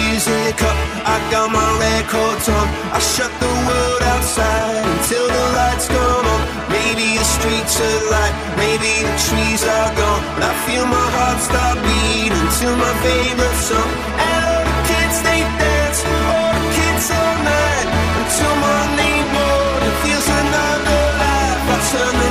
music up. I got my records on. I shut the world outside until the lights come on. Maybe the streets are light, maybe the trees are gone. But I feel my heart start beating to my favorite song. And all the kids they dance, all the kids all night until my name morning feels another life. I turn.